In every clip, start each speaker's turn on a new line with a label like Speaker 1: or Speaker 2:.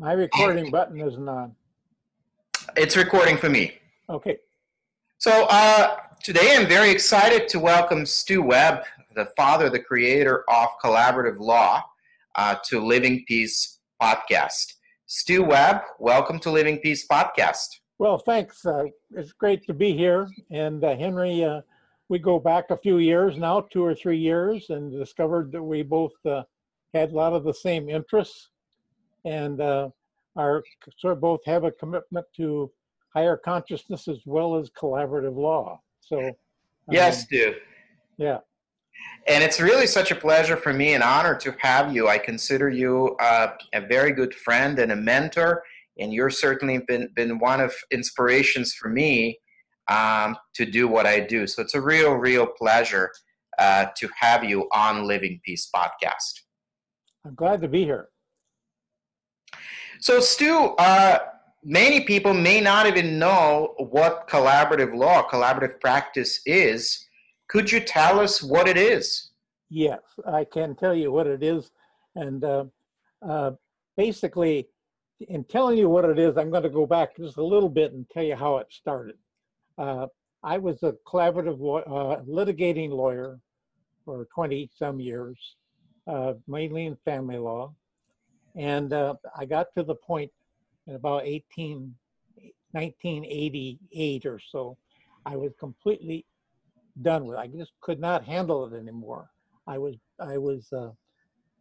Speaker 1: My recording button isn't on.
Speaker 2: It's recording for me.
Speaker 1: Okay.
Speaker 2: So uh, today I'm very excited to welcome Stu Webb, the father, the creator of collaborative law, uh, to Living Peace podcast. Stu Webb, welcome to Living Peace podcast.
Speaker 1: Well, thanks. Uh, it's great to be here. And uh, Henry, uh, we go back a few years now, two or three years, and discovered that we both uh, had a lot of the same interests and uh, are sort of both have a commitment to higher consciousness as well as collaborative law. So, um,
Speaker 2: yes, Stu.
Speaker 1: Yeah.
Speaker 2: And it's really such a pleasure for me and honor to have you. I consider you uh, a very good friend and a mentor, and you're certainly been, been one of inspirations for me um, to do what I do. So it's a real, real pleasure uh, to have you on Living Peace podcast.
Speaker 1: I'm glad to be here.
Speaker 2: So, Stu, uh, many people may not even know what collaborative law, collaborative practice is. Could you tell us what it is?
Speaker 1: Yes, I can tell you what it is. And uh, uh, basically, in telling you what it is, I'm going to go back just a little bit and tell you how it started. Uh, I was a collaborative uh, litigating lawyer for 20 some years, uh, mainly in family law. And uh, I got to the point in about 18, 1988 or so, I was completely done with it. I just could not handle it anymore. I was, I was uh,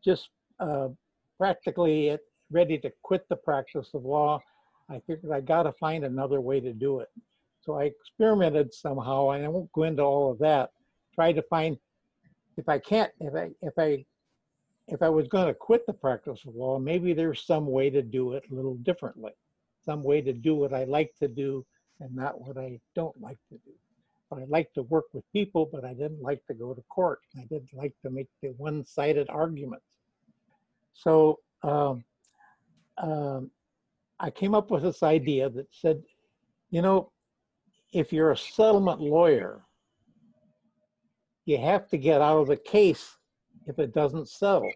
Speaker 1: just uh, practically ready to quit the practice of law. I figured I got to find another way to do it. So I experimented somehow, and I won't go into all of that. Tried to find if I can't, if I if I if I was going to quit the practice of law, maybe there's some way to do it a little differently, some way to do what I like to do and not what I don't like to do. But I like to work with people, but I didn't like to go to court. I didn't like to make the one-sided arguments. So um, um, I came up with this idea that said, you know, if you're a settlement lawyer, you have to get out of the case if it doesn't settle.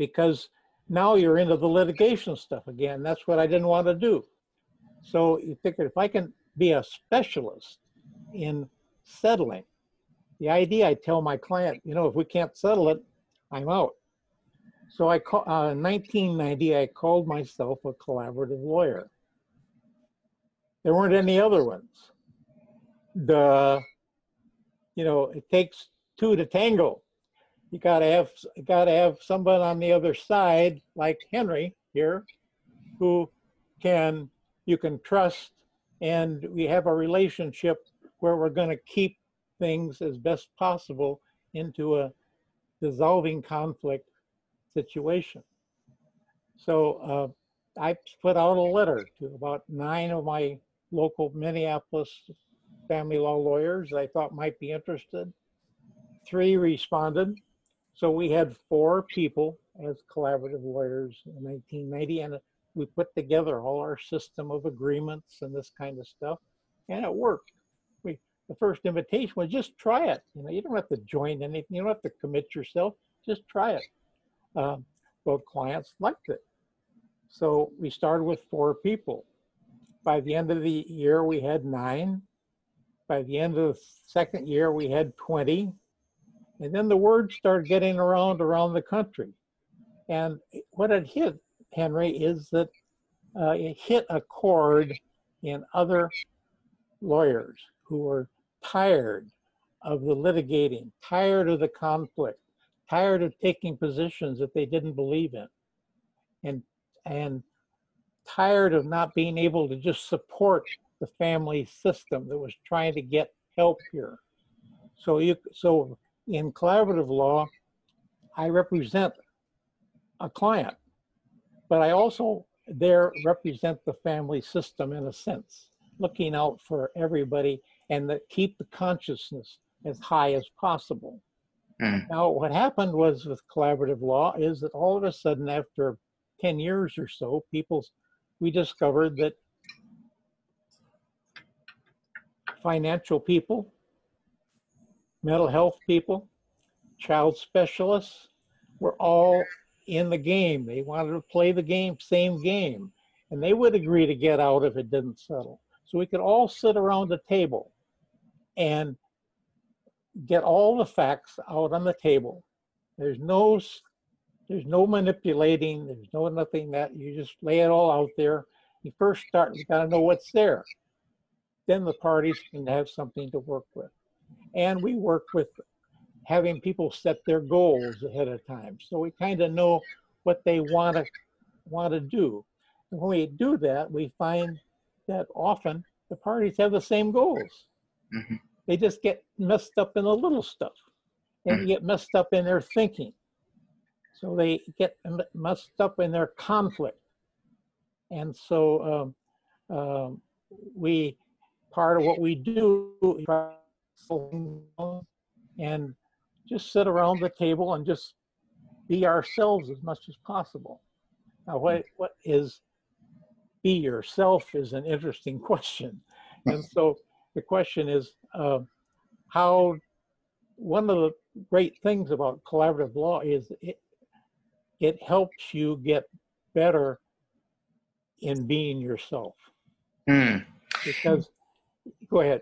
Speaker 1: Because now you're into the litigation stuff again. That's what I didn't want to do. So you figured if I can be a specialist in settling, the idea I tell my client, you know, if we can't settle it, I'm out. So I call, uh, in 1990, I called myself a collaborative lawyer. There weren't any other ones. The, you know, it takes two to tango you gotta have gotta have someone on the other side like henry here who can you can trust and we have a relationship where we're going to keep things as best possible into a dissolving conflict situation. So uh, i put out a letter to about nine of my local minneapolis family law lawyers i thought might be interested. Three responded so we had four people as collaborative lawyers in 1990, and we put together all our system of agreements and this kind of stuff, and it worked. We the first invitation was just try it. You know, you don't have to join anything. You don't have to commit yourself. Just try it. Um, both clients liked it. So we started with four people. By the end of the year, we had nine. By the end of the second year, we had 20. And then the word started getting around around the country. And what it hit, Henry, is that uh, it hit a chord in other lawyers who were tired of the litigating, tired of the conflict, tired of taking positions that they didn't believe in, and and tired of not being able to just support the family system that was trying to get help here. So you so in collaborative law, I represent a client, but I also there represent the family system in a sense, looking out for everybody and that keep the consciousness as high as possible. Mm. Now, what happened was with collaborative law is that all of a sudden, after 10 years or so, people, we discovered that financial people mental health people, child specialists were all in the game. They wanted to play the game, same game, and they would agree to get out if it didn't settle. So we could all sit around the table and get all the facts out on the table. There's no there's no manipulating. There's no nothing that you just lay it all out there. You first start. You got to know what's there. Then the parties can have something to work with, and we work with having people set their goals ahead of time, so we kind of know what they want to want to do. And when we do that, we find that often the parties have the same goals. Mm-hmm. They just get messed up in the little stuff and mm-hmm. get messed up in their thinking. So they get messed up in their conflict. And so um, um, we, part of what we do and just sit around the table and just be ourselves as much as possible. Now, what, what is be yourself is an interesting question. And so the question is uh, how one of the great things about collaborative law is it, it helps you get better in being yourself.
Speaker 2: Mm.
Speaker 1: Because, go ahead.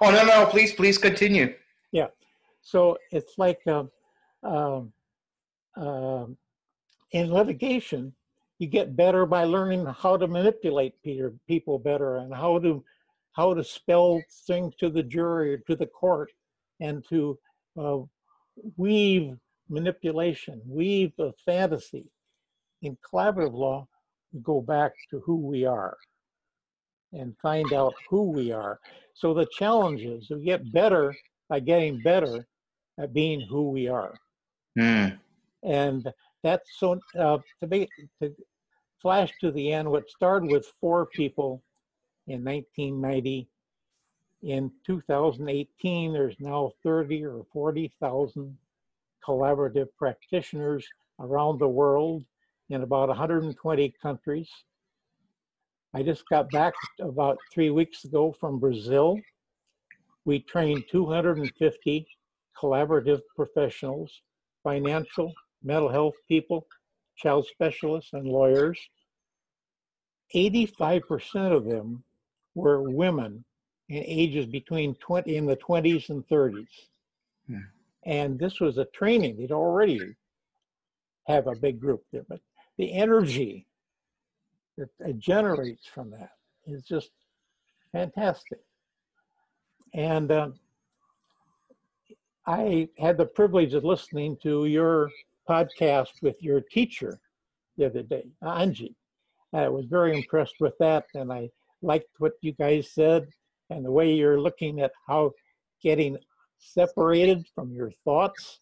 Speaker 2: Oh, no, no, please, please continue.
Speaker 1: Yeah. So it's like um, um, um in litigation, you get better by learning how to manipulate Peter, people better and how to how to spell things to the jury or to the court and to uh, weave manipulation, weave a fantasy. In collaborative law, we go back to who we are and find out who we are. So the challenge is we get better by getting better at being who we are.
Speaker 2: Mm.
Speaker 1: And that's so uh, to be to flash to the end. What started with four people in 1990, in 2018, there's now 30 or 40,000 collaborative practitioners around the world in about 120 countries. I just got back about three weeks ago from Brazil. We trained 250 collaborative professionals, financial, mental health people, child specialists, and lawyers. 85% of them were women in ages between 20 in the 20s and 30s. Hmm. And this was a training. They'd already have a big group there, but the energy that it generates from that is just fantastic. And uh, I had the privilege of listening to your podcast with your teacher the other day, Angie. I was very impressed with that, and I liked what you guys said and the way you're looking at how getting separated from your thoughts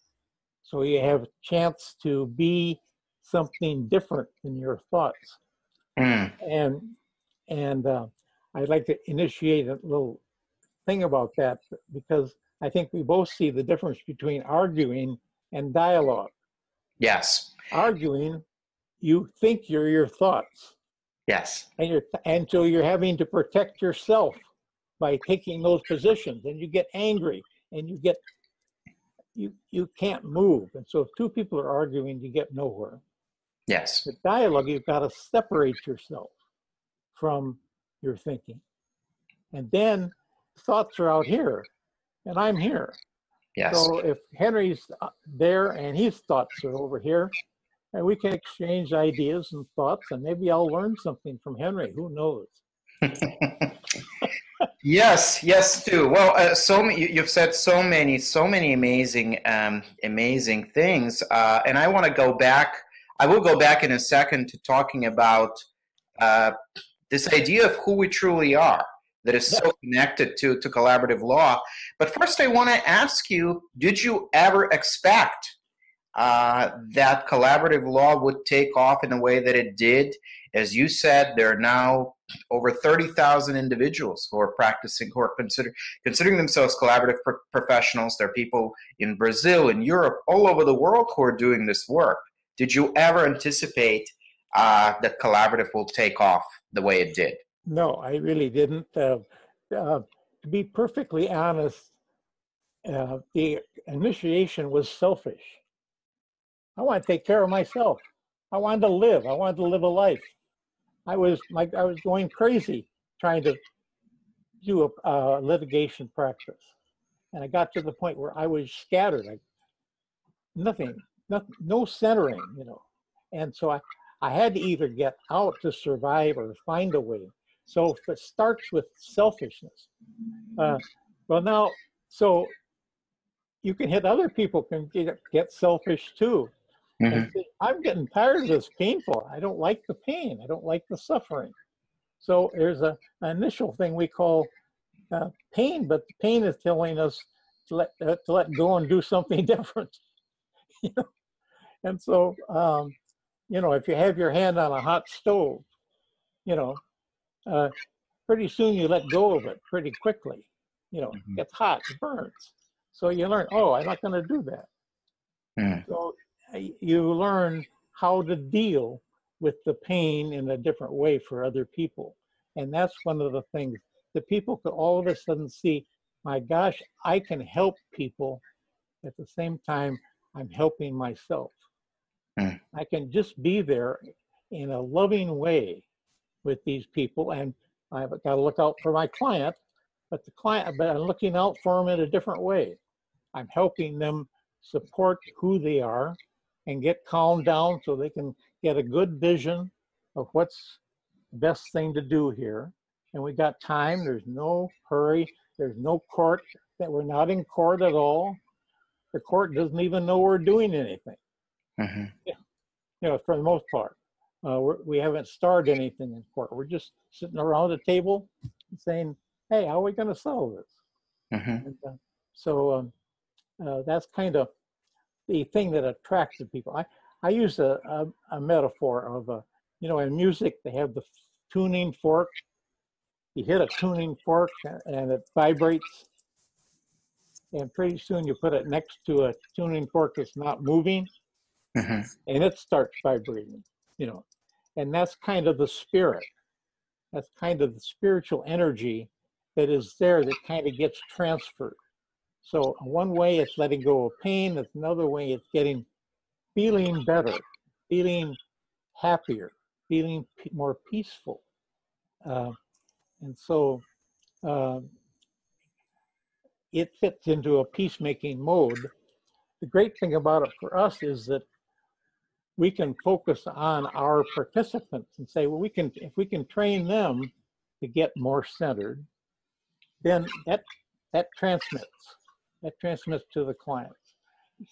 Speaker 1: so you have a chance to be something different than your thoughts.
Speaker 2: Mm.
Speaker 1: And and uh, I'd like to initiate a little thing about that because I think we both see the difference between arguing and dialogue.
Speaker 2: Yes.
Speaker 1: Arguing, you think you're your thoughts.
Speaker 2: Yes.
Speaker 1: And you're and so you're having to protect yourself by taking those positions and you get angry and you get you you can't move. And so if two people are arguing, you get nowhere.
Speaker 2: Yes.
Speaker 1: The dialogue, you've got to separate yourself from your thinking. And then thoughts are out here and I'm here.
Speaker 2: Yes.
Speaker 1: So if Henry's uh, there and his thoughts are over here, and we can exchange ideas and thoughts, and maybe I'll learn something from Henry. Who knows?
Speaker 2: yes, yes, Stu. Well, uh, so many, you've said so many, so many amazing, um, amazing things, uh, and I want to go back. I will go back in a second to talking about uh, this idea of who we truly are that is so connected to, to collaborative law. But first, I want to ask you did you ever expect uh, that collaborative law would take off in the way that it did? As you said, there are now over 30,000 individuals who are practicing, who are consider, considering themselves collaborative pro- professionals. There are people in Brazil, in Europe, all over the world who are doing this work. Did you ever anticipate uh, that collaborative will take off the way it did?
Speaker 1: No, I really didn't. Uh, uh, to be perfectly honest, uh, the initiation was selfish. I want to take care of myself. I wanted to live. I wanted to live a life. I was like I was going crazy trying to do a litigation practice, and I got to the point where I was scattered. I, nothing, nothing, no centering, you know. And so I, I had to either get out to survive or find a way. So if it starts with selfishness, uh, well now, so you can hit other people can get, get selfish too.
Speaker 2: Mhm.
Speaker 1: say, I'm getting tired of this painful. I don't like the pain. I don't like the suffering. So there's a an initial thing we call uh, pain, but the pain is telling us to let uh, to let go and do something different. you know? And so, um, you know, if you have your hand on a hot stove, you know, uh, pretty soon you let go of it pretty quickly. You know,
Speaker 2: Mhm.
Speaker 1: it gets hot, it burns. So you learn, oh, I'm not going to do that.
Speaker 2: Mm.
Speaker 1: So uh, you learn how to deal with the pain in a different way for other people. And that's one of the things that people could all of a sudden see, my gosh, I can help people at the same time I'm helping myself.
Speaker 2: Hmm.
Speaker 1: I can just be there in a loving way with these people and I've got to look out for my client, but the client, but I'm looking out for them in a different way. I'm helping them support who they are and get calmed down so they can get a good vision of what's the best thing to do here. And we got time. There's no hurry. There's no court that we're not in court at all. The court doesn't even know we're doing anything,
Speaker 2: Mhm.
Speaker 1: you know, for the most part. Uh, we haven't started anything in court. We're just sitting around a table saying, hey, how are we going to solve this?
Speaker 2: Mhm.
Speaker 1: And, uh, so um, uh, that's kind of the thing that attracts the people. I, I use a, a, a metaphor of, uh, you know, in music, they have the tuning fork. You hit a tuning fork and it vibrates. And pretty soon you put it next to a tuning fork that's not moving
Speaker 2: Mhm.
Speaker 1: and it starts vibrating, you know. And that's kind of the spirit. That's kind of the spiritual energy that is there that kind of gets transferred. So one way it's letting go of pain, it's another way it's getting feeling better, feeling happier, feeling p- more peaceful. Uh, and so um, it fits into a peacemaking mode. The great thing about it for us is that we can focus on our participants and say, well, we can, if we can train them to get more centered, then that, that transmits, that transmits to the clients.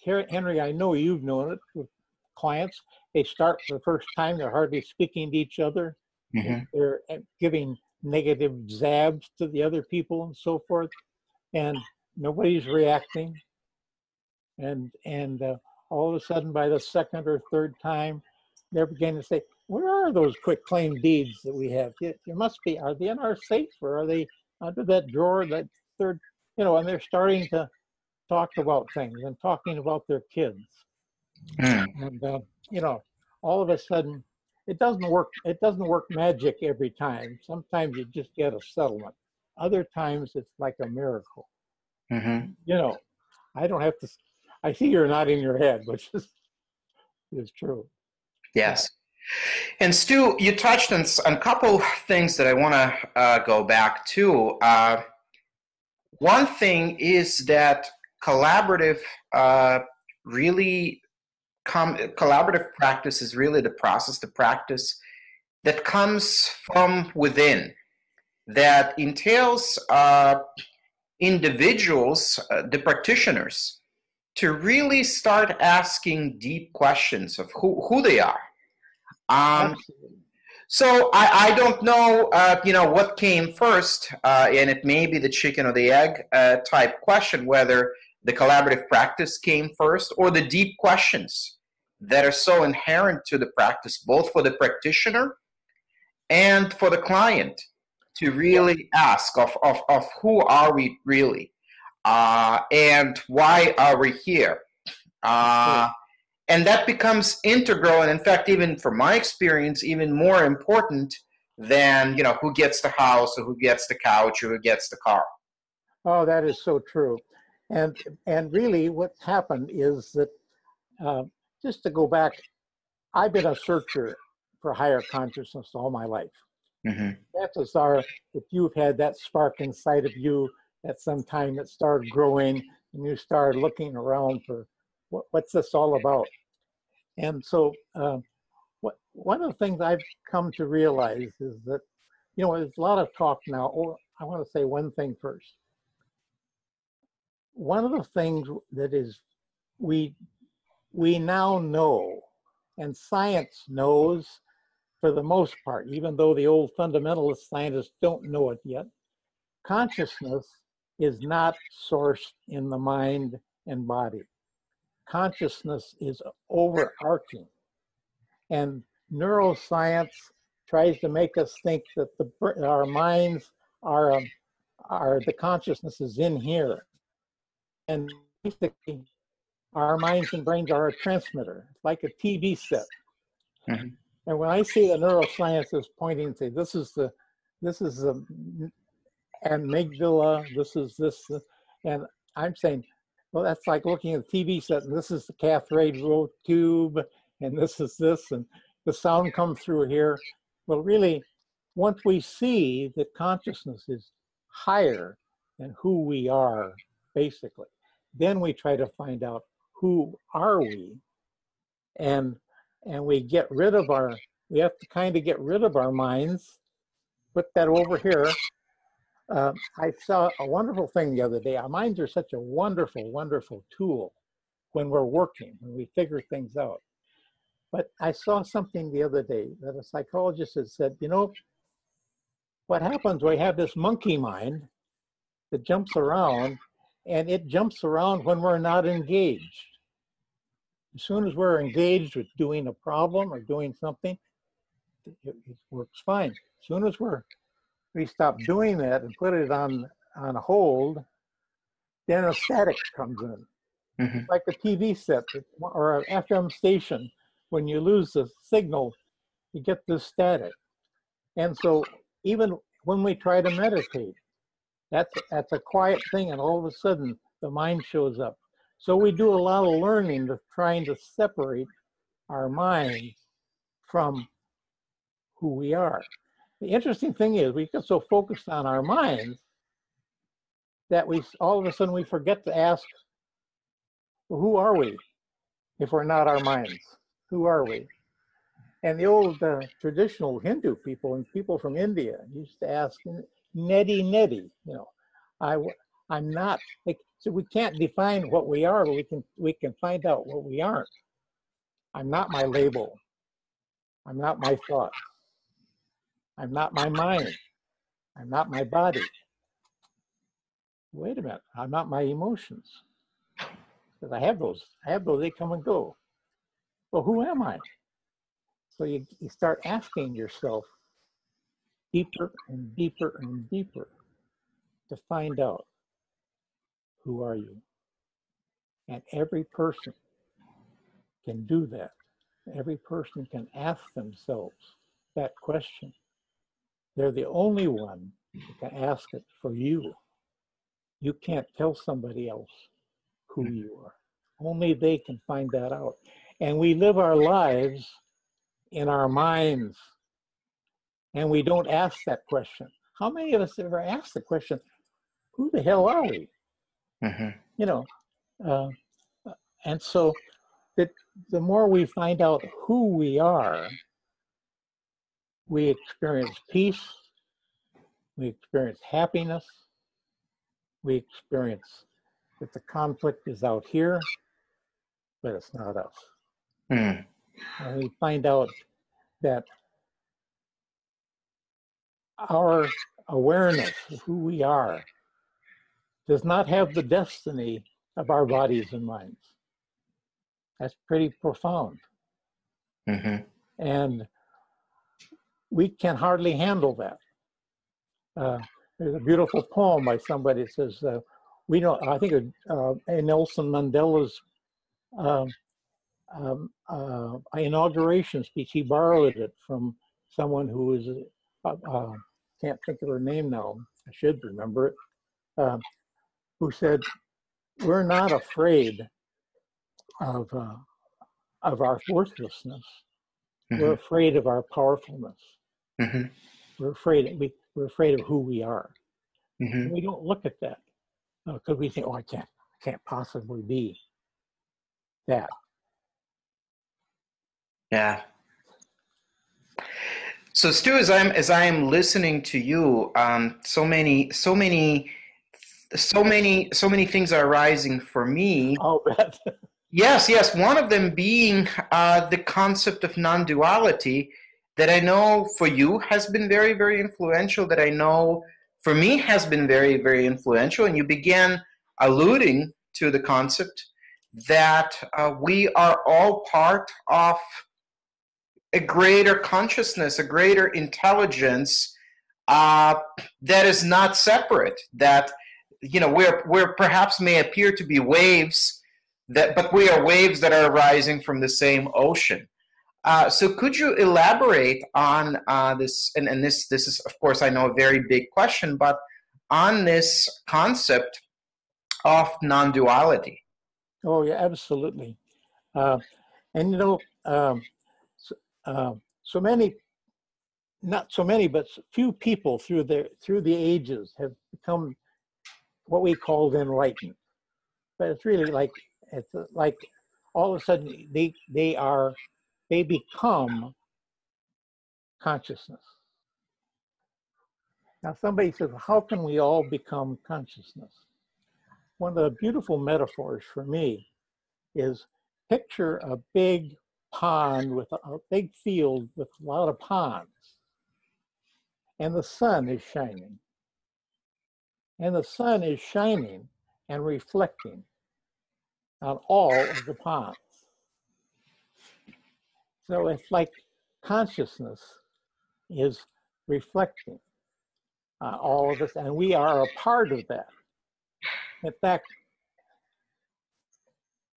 Speaker 1: Here, Henry, I know you've known it with clients. They start for the first time, they're hardly speaking to each other.
Speaker 2: Mhm.
Speaker 1: They're giving negative zabs to the other people and so forth, and nobody's reacting. And and uh, all of a sudden, by the second or third time, they're beginning to say, "Where are those quitclaim deeds that we have? It, it must be. Are they in our safe, or are they under that drawer? That third, you know?" And they're starting to talk about things and talking about their kids
Speaker 2: Mm.
Speaker 1: and uh, you know all of a sudden it doesn't work it doesn't work magic every time sometimes you just get a settlement other times it's like a miracle
Speaker 2: Mhm.
Speaker 1: you know i don't have to i see you're nodding your head which is is true
Speaker 2: Yes. And Stu, you touched on on a couple things that I want to uh, go back to. Uh, one thing is that collaborative uh, really com- collaborative practice is really the process, the practice that comes from within, that entails uh, individuals, uh, the practitioners, to really start asking deep questions of who, who they are. Um, so I, I don't know, uh, you know, what came first, uh, and it may be the chicken or the egg uh, type question, whether the collaborative practice came first or the deep questions that are so inherent to the practice, both for the practitioner and for the client, to really ask of, of, of who are we really, uh, and why are we here. Uh, and that becomes integral and in fact even from my experience even more important than you know who gets the house or who gets the couch or who gets the car
Speaker 1: oh that is so true and and really what's happened is that uh, just to go back, I've been a searcher for higher consciousness all my life.
Speaker 2: Hmm
Speaker 1: Chances are, if you've had that spark inside of you at some time that started growing and you started looking around for what, what's this all about? And so, uh, what, one of the things I've come to realize is that, you know, there's a lot of talk now. Or I want to say one thing first. One of the things that is we we now know, and science knows for the most part, even though the old fundamentalist scientists don't know it yet, consciousness is not sourced in the mind and body. Consciousness is overarching. And neuroscience tries to make us think that the, our minds are, um, are the consciousness is in here. And basically, our minds and brains are a transmitter, like a TV set.
Speaker 2: Mhm.
Speaker 1: And when I see the neuroscience is pointing to this is the this is the amygdala, this is this, and I'm saying, well, that's like looking at the TV set, and this is the cathode tube, and this is this, and the sound comes through here. Well, really, once we see that consciousness is higher than who we are, basically, then we try to find out who are we, and and we get rid of our. We have to kind of get rid of our minds, put that over here, uh, I saw a wonderful thing the other day. Our minds are such a wonderful, wonderful tool when we're working, when we figure things out. But I saw something the other day that a psychologist had said, you know, what happens, we have this monkey mind that jumps around, and it jumps around when we're not engaged. As soon as we're engaged with doing a problem or doing something, it, it works fine. As soon as we're we stop doing that and put it on on hold, then a static comes in.
Speaker 2: hmm
Speaker 1: Like a TV set or an FM station. When you lose the signal, you get this static. And so even when we try to meditate, that's that's a quiet thing, and all of a sudden the mind shows up. So we do a lot of learning of trying to separate our mind from who we are. The interesting thing is we get so focused on our minds that we all of a sudden we forget to ask, well, who are we if we're not our minds? Who are we? And the old uh, traditional Hindu people and people from India used to ask, neti neti, you know, I, I'm not, like, so we can't define what we are, but we can, we can find out what we aren't. I'm not my label. I'm not my thoughts. I'm not my mind. I'm not my body. Wait a minute. I'm not my emotions. Because I have those. I have those. They come and go. Well, who am I? So you, you start asking yourself deeper and deeper and deeper to find out who are you. And every person can do that. Every person can ask themselves that question. They're the only one can ask it for you. You can't tell somebody else who hmm. you are. Only they can find that out. And we live our lives in our minds and we don't ask that question. How many of us ever ask the question, who the hell are we?
Speaker 2: Hmm
Speaker 1: You know, uh, and so that the more we find out who we are, we experience peace, we experience happiness, we experience that the conflict is out here, but it's not us.
Speaker 2: Mm.
Speaker 1: And we find out that our awareness of who we are does not have the destiny of our bodies and minds. That's pretty profound.
Speaker 2: hmm
Speaker 1: And we can hardly handle that. Uh, there's a beautiful poem by somebody that says, uh, we know, I think uh, Nelson Mandela's um, um, uh, inauguration speech, he borrowed it from someone who was, uh, uh, can't think of her name now, I should remember it, um, who said, we're not afraid of, uh, of our worthlessness.
Speaker 2: Mhm.
Speaker 1: We're afraid of our powerfulness.
Speaker 2: Mhm.
Speaker 1: We're afraid we, we're afraid of who we are.
Speaker 2: Mhm.
Speaker 1: We don't look at that because we think, oh, I can't, I can't possibly be that.
Speaker 2: Yeah. So Stu, as I'm as I am listening to you, um, so many, so many, so many, so many things are arising for me.
Speaker 1: Bet.
Speaker 2: Yes, yes. One of them being uh, the concept of non-duality that I know for you has been very, very influential. That I know for me has been very, very influential. And you began alluding to the concept that uh, we are all part of a greater consciousness, a greater intelligence uh, that is not separate. That you know, we're we're perhaps may appear to be waves that, but we are waves that are rising from the same ocean. Uh, so, could you elaborate on uh, this? And, and this this is, of course, I know a very big question, but on this concept of non-duality.
Speaker 1: Oh yeah, absolutely. Uh, and you know, um, so, uh, so many, not so many, but few people through the through the ages have become what we call enlightened. But it's really like it's like all of a sudden they they are they become consciousness. Now somebody says, how can we all become consciousness? One of the beautiful metaphors for me is picture a big pond with a, a big field with a lot of ponds. And the sun is shining. And the sun is shining and reflecting on all of the ponds. So it's like consciousness is reflecting all of us, and we are a part of that. In fact,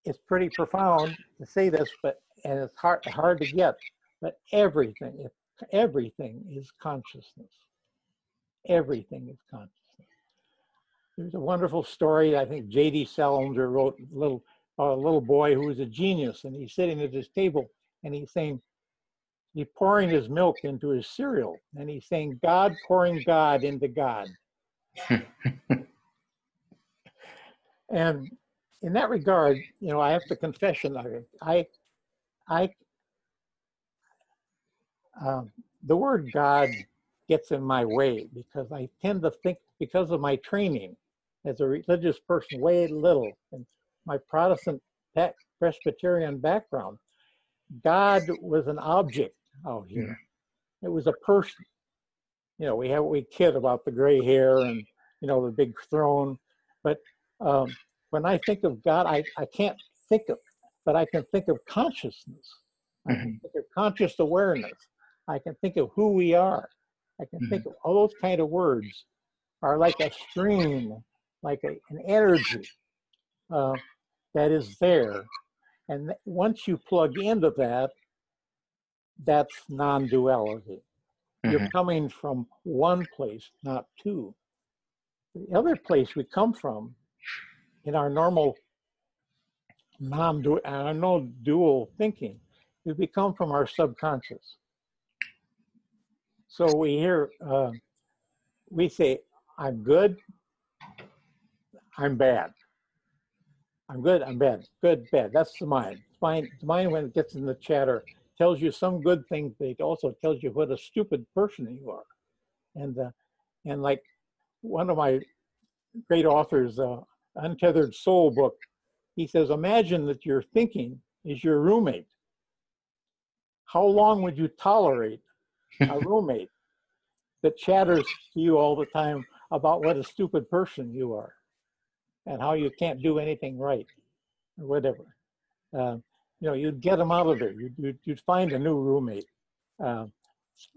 Speaker 1: it's pretty profound to say this, but and it's hard hard to get. But everything, everything is consciousness. Everything is consciousness. There's a wonderful story. I think J.D. Salinger wrote a little a little boy who was a genius, and he's sitting at his table and he's saying, he's pouring his milk into his cereal, and he's saying, God pouring God into God. and in that regard, you know, I have to confession, I, I, um, the word God gets in my way because I tend to think, because of my training as a religious person, way little, and my Protestant Presbyterian background, God was an object out here. It was a person. You know, we have we kid about the gray hair and you know the big throne, but um, when I think of God, I, I can't think of, but I can think of consciousness. I can
Speaker 2: Mhm.
Speaker 1: think of conscious awareness. I can think of who we are. I can think of all those kind of words are like a stream, like a, an energy uh, that is there. And once you plug into that, that's non duality. You're
Speaker 2: Mhm.
Speaker 1: coming from one place, not two. The other place we come from in our normal non dual thinking, we become from our subconscious. So we hear, uh, we say, I'm good, I'm bad. I'm good, I'm bad, good, bad. That's the mind. Mind, the mind when it gets in the chatter tells you some good things, but it also tells you what a stupid person you are. And uh, and like one of my great authors, uh, Untethered Soul book, he says, imagine that your thinking is your roommate. How long would you tolerate a roommate that chatters to you all the time about what a stupid person you are and how you can't do anything right or whatever? Uh, you know, you'd get them out of there. You'd, you'd, you'd find a new roommate. Uh,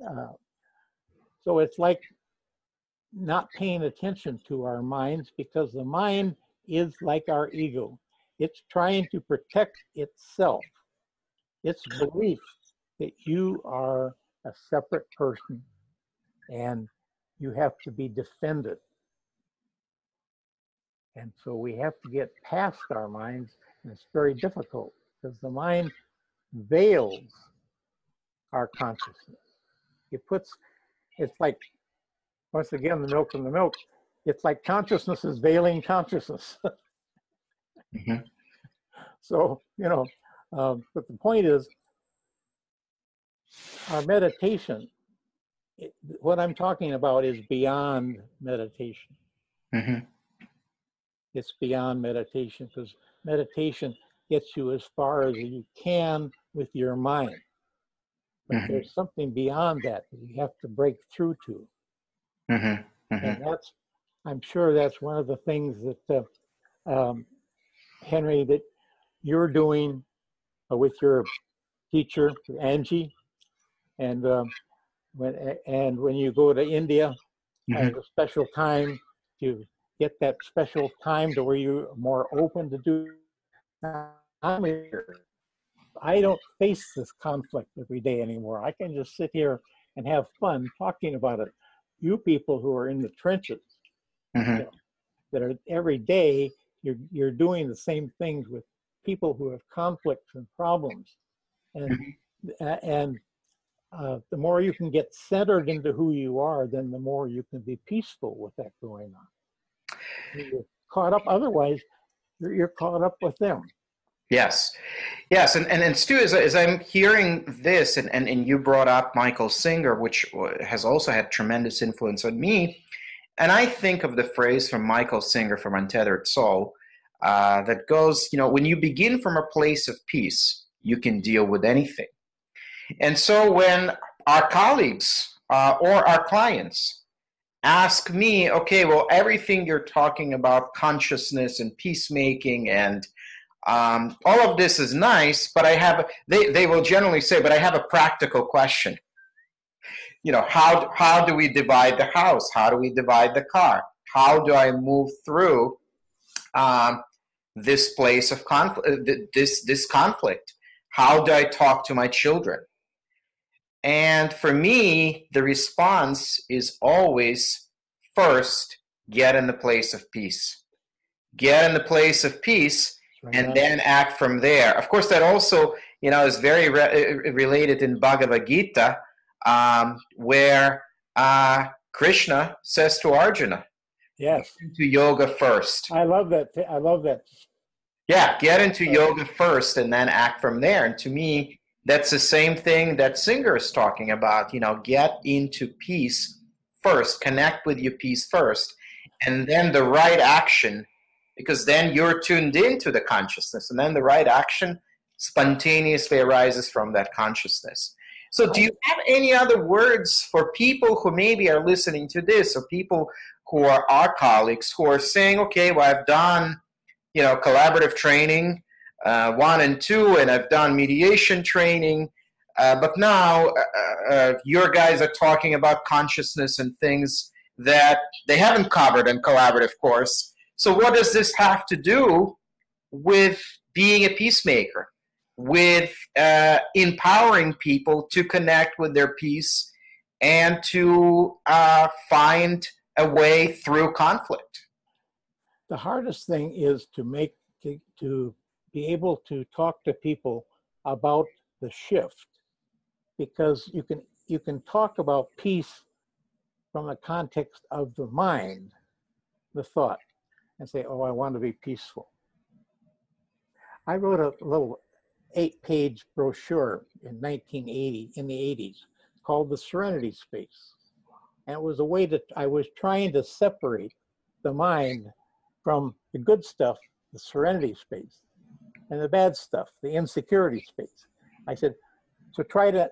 Speaker 1: uh, so it's like not paying attention to our minds because the mind is like our ego. It's trying to protect itself, its belief that you are a separate person and you have to be defended. And so we have to get past our minds, and it's very difficult because the mind veils our consciousness. It puts, it's like, once again, the milk and the milk. It's like consciousness is veiling consciousness.
Speaker 2: hmm
Speaker 1: So, you know, um, but the point is, our meditation, it, what I'm talking about is beyond meditation.
Speaker 2: hmm
Speaker 1: It's beyond meditation because meditation gets you as far as you can with your mind. But
Speaker 2: Mhm.
Speaker 1: there's something beyond that that you have to break through to.
Speaker 2: hmm hmm
Speaker 1: And that's, I'm sure that's one of the things that, uh, um, Henry, that you're doing uh, with your teacher, Angie. And um, when, and when you go to India, at a special time to get that special time to where you're more open to do. I'm here. I don't face this conflict every day anymore. I can just sit here and have fun talking about it. You people who are in the trenches
Speaker 2: hmm
Speaker 1: that are every day, you're you're doing the same things with people who have conflicts and problems, and a- and uh, the more you can get centered into who you are, then the more you can be peaceful with that going on. You're caught up, otherwise, you're, you're caught up with them.
Speaker 2: Yes, yes, and and, and Stu, as, as I'm hearing this, and, and and you brought up Michael Singer, which has also had tremendous influence on me, and I think of the phrase from Michael Singer from Untethered Soul uh, that goes, you know, when you begin from a place of peace, you can deal with anything, and so when our colleagues uh, or our clients ask me, okay, well, everything you're talking about, consciousness and peacemaking and um, all of this is nice, but I have, they, they will generally say, but I have a practical question. You know, how, how do we divide the house? How do we divide the car? How do I move through um, this place of conflict, this, this conflict? How do I talk to my children? And for me, the response is always first, get in the place of peace. Get in the place of peace and then act from there. Of course, that also, you know, is very re- related in Bhagavad Gita, um, where uh, Krishna says to Arjuna,
Speaker 1: yes,
Speaker 2: "To yoga first."
Speaker 1: I love that. I love that.
Speaker 2: Yeah, get into yoga first, and then act from there. And to me, that's the same thing that Singer is talking about. You know, get into peace first, connect with your peace first, and then the right action because then you're tuned into the consciousness and then the right action spontaneously arises from that consciousness so do you have any other words for people who maybe are listening to this or people who are our colleagues who are saying okay well i've done you know collaborative training uh, one and two and i've done mediation training uh, but now uh, uh your guys are talking about consciousness and things that they haven't covered in collaborative course so, what does this have to do with being a peacemaker, with uh, empowering people to connect with their peace and to uh, find a way through conflict?
Speaker 1: The hardest thing is to make to be able to talk to people about the shift because you can you can talk about peace from the context of the mind, the thought and say, oh, I want to be peaceful. I wrote a little eight page brochure in 1980, in the 80s, called The Serenity Space. And it was a way that I was trying to separate the mind from the good stuff, the serenity space, and the bad stuff, the insecurity space. I said, so try to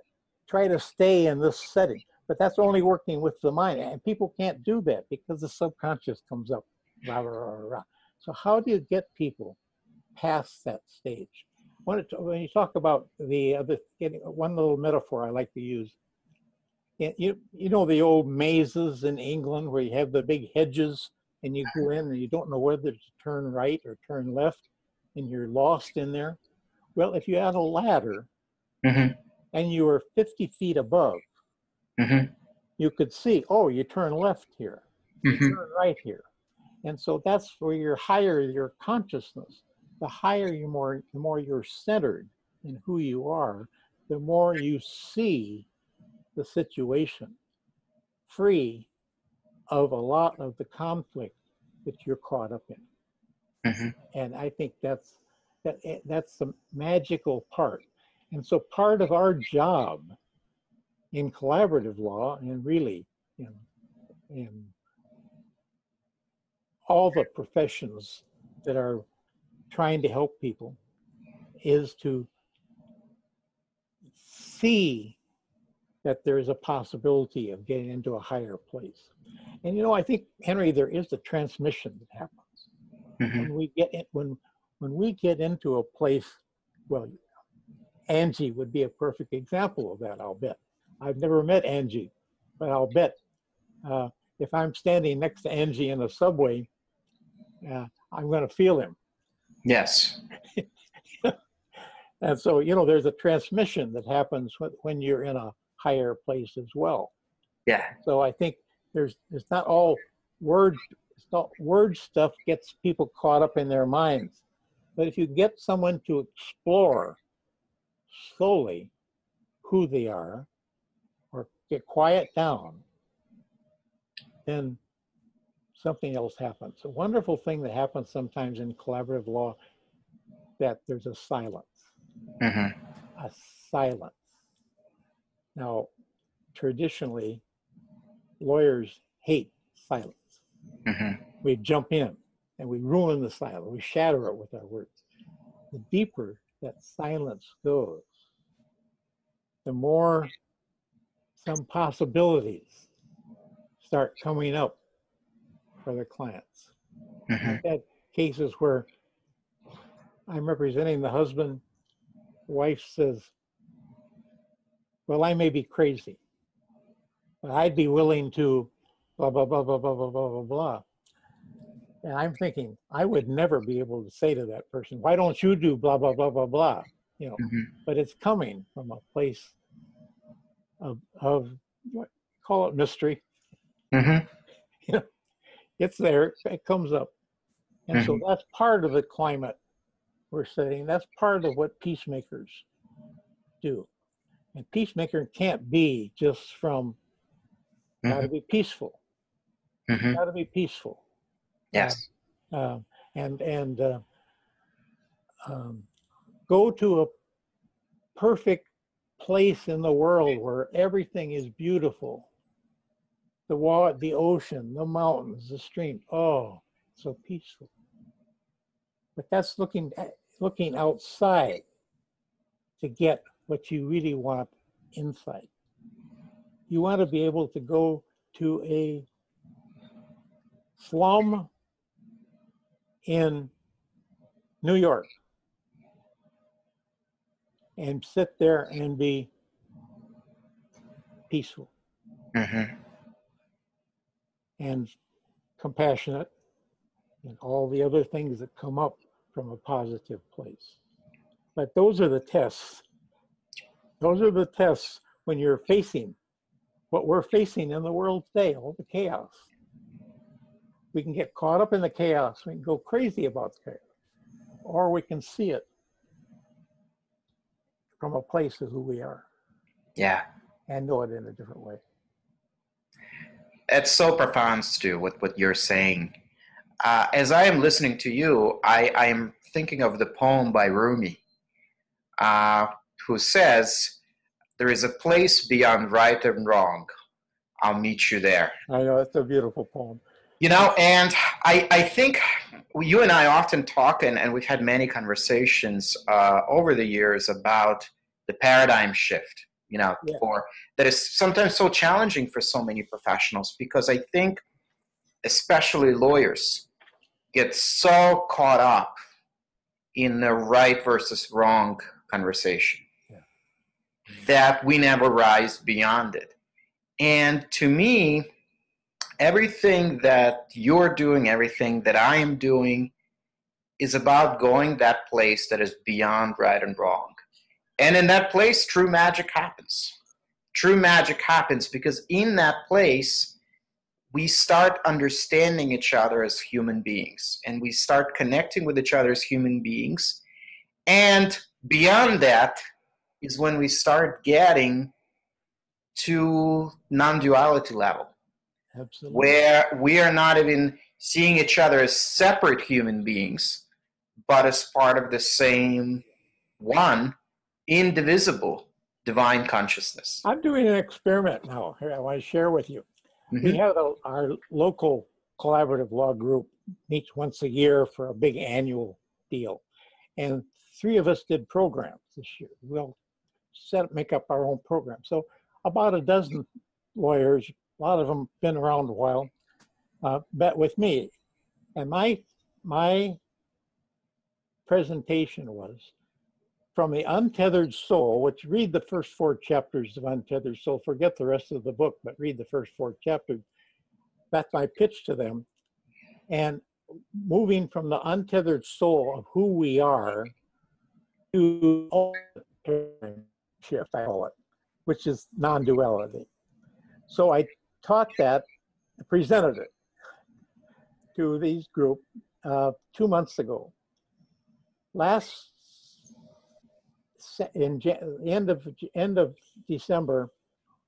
Speaker 1: try to stay in this setting, but that's only working with the mind, and people can't do that because the subconscious comes up rah, rah, rah, rah. So how do you get people past that stage? When, it, when you talk about the other, one little metaphor I like to use, you, you know the old mazes in England where you have the big hedges and you go in and you don't know whether to turn right or turn left and you're lost in there. Well, if you had a ladder
Speaker 2: mm-hmm.
Speaker 1: and you were 50 feet above,
Speaker 2: mm-hmm.
Speaker 1: you could see, oh, you turn left here, you
Speaker 2: Mm-hmm.
Speaker 1: turn right here. And so that's where you're higher your consciousness. The higher you more, the more you're centered in who you are, the more you see the situation free of a lot of the conflict that you're caught up in.
Speaker 2: Mhm.
Speaker 1: And I think that's that eh, that's the magical part. And so part of our job in collaborative law and really in, in all the professions that are trying to help people is to see that there is a possibility of getting into a higher place. And you know, I think Henry, there is a transmission that happens
Speaker 2: Mhm.
Speaker 1: when we get in, when when we get into a place. Well, Angie would be a perfect example of that. I'll bet. I've never met Angie, but I'll bet uh, if I'm standing next to Angie in the subway, uh, I'm going to feel him.
Speaker 2: Yes.
Speaker 1: And so, you know, there's a transmission that happens when, when you're in a higher place as well.
Speaker 2: Yeah.
Speaker 1: So I think there's it's not all word it's not word stuff gets people caught up in their minds. But if you get someone to explore slowly who they are or get quiet down, then something else happens. A wonderful thing that happens sometimes in collaborative law that there's a silence
Speaker 2: hmm
Speaker 1: a silence. Now, traditionally, lawyers hate silence.
Speaker 2: Hmm
Speaker 1: We jump in and we ruin the silence, we shatter it with our words. The deeper that silence goes, the more some possibilities start coming up for the clients.
Speaker 2: hmm
Speaker 1: I've had cases where I'm representing the husband, wife says, Well, I may be crazy, but I'd be willing to blah, blah, blah, blah, blah, blah, blah, blah, blah. And I'm thinking, I would never be able to say to that person, Why don't you do blah, blah, blah, blah, blah? You know,
Speaker 2: hmm
Speaker 1: but it's coming from a place of, of what, call it mystery
Speaker 2: hmm
Speaker 1: it's there, it comes up. And so that's part of the climate we're setting. That's part of what peacemakers do. And peacemaker can't be just from gotta be peaceful,
Speaker 2: hmm
Speaker 1: gotta be peaceful.
Speaker 2: Yes.
Speaker 1: Uh, and and uh, um, go to a perfect place in the world where everything is beautiful. The water, the ocean, the mountains, the stream. Oh, so peaceful. But that's looking at, looking outside to get what you really want inside. You want to be able to go to a slum in New York and sit there and be peaceful
Speaker 2: hmm
Speaker 1: and compassionate and all the other things that come up from a positive place. But those are the tests. Those are the tests when you're facing what we're facing in the world today, all the chaos. We can get caught up in the chaos. We can go crazy about the chaos. Or we can see it from a place of who we are
Speaker 2: Yeah.
Speaker 1: and know it in a different way.
Speaker 2: It's so profound, Stu, with what you're saying. Uh, as I am listening to you, I, I am thinking of the poem by Rumi, uh, who says, There is a place beyond right and wrong. I'll meet you there.
Speaker 1: I know it's a beautiful poem.
Speaker 2: You know, and I, I think you and I often talk, and, and we've had many conversations uh, over the years about the paradigm shift, you know,
Speaker 1: Yeah.
Speaker 2: for that is sometimes so challenging for so many professionals because I think, especially lawyers, get so caught up in the right versus wrong conversation
Speaker 1: Yeah.
Speaker 2: that we never rise beyond it. And to me, everything that you're doing, everything that I am doing, is about going that place that is beyond right and wrong. And in that place, true magic happens. True magic happens because in that place, we start understanding each other as human beings and we start connecting with each other as human beings. And beyond that is when we start getting to non-duality level
Speaker 1: Absolutely.
Speaker 2: where we are not even seeing each other as separate human beings but as part of the same one indivisible divine consciousness
Speaker 1: I'm doing an experiment now. Here, I want to share with you. We
Speaker 2: Mhm.
Speaker 1: have a, our local collaborative law group meets once a year for a big annual deal, and three of us did programs this year. We'll set make up our own program. So about a dozen lawyers, a lot of them been around a while, uh, met with me, and my my presentation was from the untethered soul, which read the first four chapters of Untethered Soul, forget the rest of the book, but read the first four chapters. That's my pitch to them. And moving from the untethered soul of who we are to shift, I call it, which is non-duality. So I taught that, presented it to these group uh, two months ago. Last in end of end of December,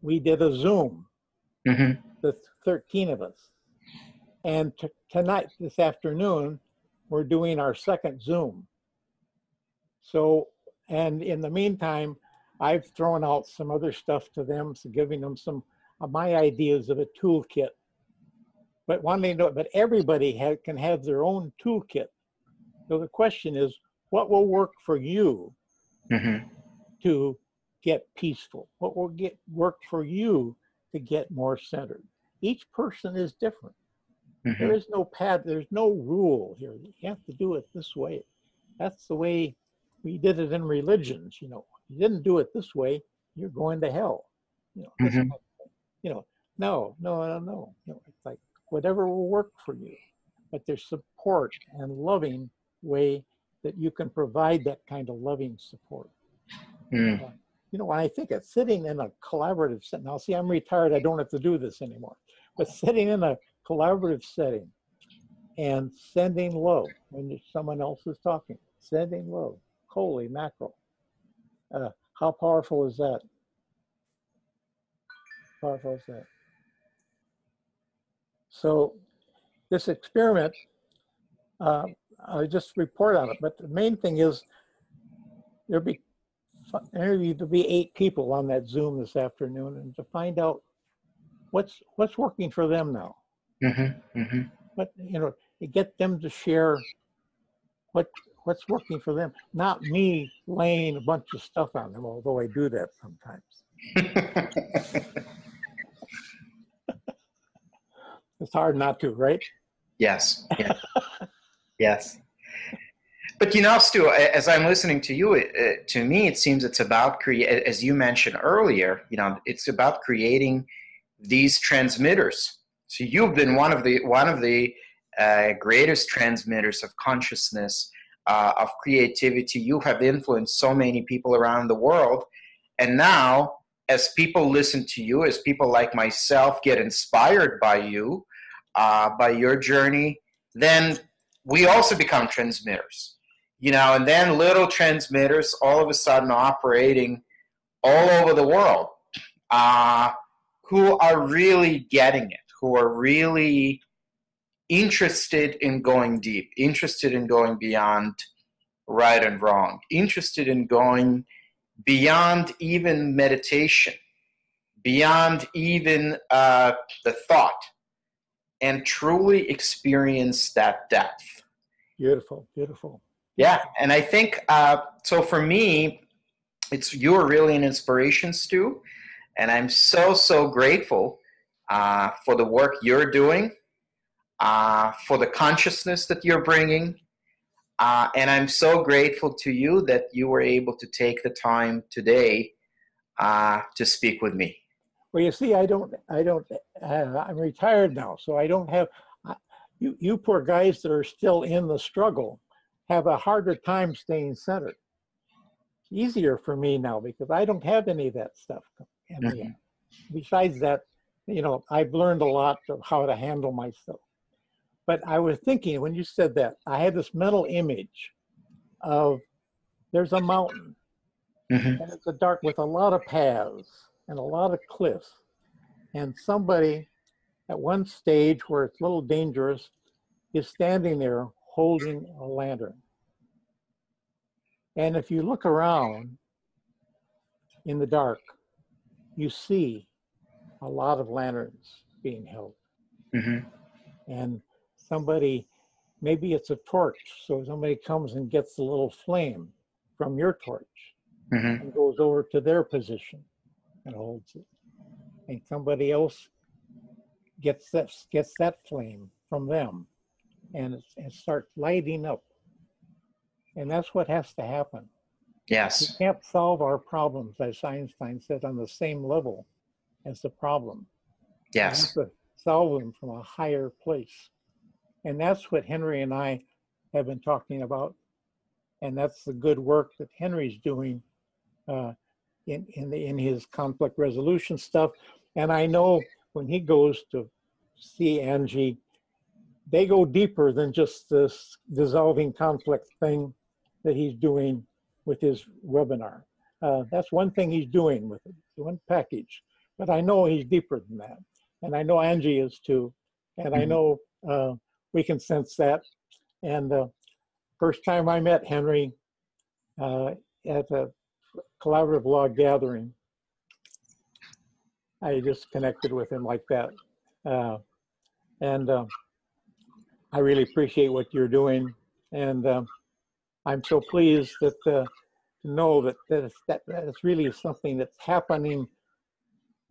Speaker 1: we did a Zoom,
Speaker 2: Mhm.
Speaker 1: the 13 of us. And t- tonight, this afternoon, we're doing our second Zoom. So, and in the meantime, I've thrown out some other stuff to them, so giving them some my ideas of a toolkit. But one thing, but everybody ha- can have their own toolkit. So the question is, what will work for you
Speaker 2: Mhm.
Speaker 1: to get peaceful? What will get work for you to get more centered? Each person is different. There
Speaker 2: Mhm.
Speaker 1: is no pad, there's no rule here. You have to do it this way. That's the way we did it in religions, you know. You didn't do it this way, you're going to hell. You know, this you know, no, no, no, no. You know, it's like whatever will work for you. But there's support and loving way that you can provide that kind of loving support
Speaker 2: Mm.
Speaker 1: you know, when I think of sitting in a collaborative setting, now see, I'm retired, I don't have to do this anymore, but sitting in a collaborative setting and sending low when someone else is talking, sending low, holy mackerel. Uh, how powerful is that? Powerful is that? So this experiment, uh, I just report on it, but the main thing is there'll be maybe there'll be eight people on that Zoom this afternoon, and to find out what's what's working for them now.
Speaker 2: Mhm. Mhm.
Speaker 1: But you know, to get them to share what what's working for them, not me laying a bunch of stuff on them, although I do that sometimes. It's hard not to, right?
Speaker 2: yes. Yes. yes. But you know, Stu, as I'm listening to you, it, to me, it seems it's about create, as you mentioned earlier. You know, it's about creating these transmitters. So you've been one of the one of the uh, greatest transmitters of consciousness, uh, of creativity. You have influenced so many people around the world, and now, as people listen to you, as people like myself get inspired by you, uh, by your journey, then we also become transmitters you know, and then little transmitters all of a sudden operating all over the world uh, who are really getting it, who are really interested in going deep, interested in going beyond right and wrong, interested in going beyond even meditation, beyond even uh, the thought, and truly experience that depth.
Speaker 1: Beautiful, beautiful.
Speaker 2: Yeah, and I think uh, so. For me, it's you're really an inspiration, Stu, and I'm so so grateful uh, for the work you're doing, uh, for the consciousness that you're bringing, uh, and I'm so grateful to you that you were able to take the time today uh, to speak with me.
Speaker 1: Well, you see, I don't, I don't, uh, I'm retired now, so I don't have, you, you poor guys that are still in the struggle have a harder time staying centered. It's easier for me now because I don't have any of that stuff.
Speaker 2: Mhm.
Speaker 1: Besides that, you know, I've learned a lot of how to handle myself. But I was thinking when you said that, I had this mental image of there's a mountain
Speaker 2: Mhm.
Speaker 1: and it's a dark with a lot of paths and a lot of cliffs. And somebody at one stage where it's a little dangerous is standing there holding a lantern. And if you look around in the dark, you see a lot of lanterns being held.
Speaker 2: Mhm.
Speaker 1: And somebody, maybe it's a torch, so somebody comes and gets a little flame from your torch
Speaker 2: Mhm.
Speaker 1: and goes over to their position and holds it. And somebody else gets that gets that flame from them and it, it starts lighting up. And that's what has to happen.
Speaker 2: Yes.
Speaker 1: We can't solve our problems, as Einstein said, on the same level as the problem.
Speaker 2: Yes.
Speaker 1: to solve them from a higher place. And that's what Henry and I have been talking about. And that's the good work that Henry's doing uh, in, in, the, in his conflict resolution stuff. And I know when he goes to see Angie, they go deeper than just this dissolving conflict thing that he's doing with his webinar. Uh, that's one thing he's doing with it, one package. But I know he's deeper than that and I know Angie is too, and I
Speaker 2: Mhm.
Speaker 1: know uh, we can sense that. And the first time I met Henry uh, at a collaborative law gathering, I just connected with him like that, uh, and uh, I really appreciate what you're doing, and um I'm so pleased that uh, to know that that it's, that, that it's really something that's happening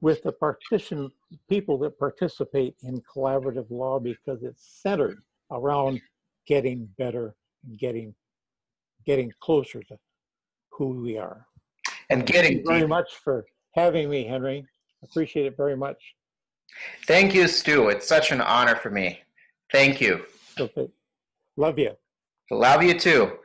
Speaker 1: with the partition people that participate in collaborative law because it's centered around getting better and getting getting closer to who we are.
Speaker 2: And
Speaker 1: Thank
Speaker 2: getting
Speaker 1: you very much for having me, Henry. Appreciate it very much.
Speaker 2: Thank you, Stu. It's such an honor for me. Thank you.
Speaker 1: Love you.
Speaker 2: Love you too.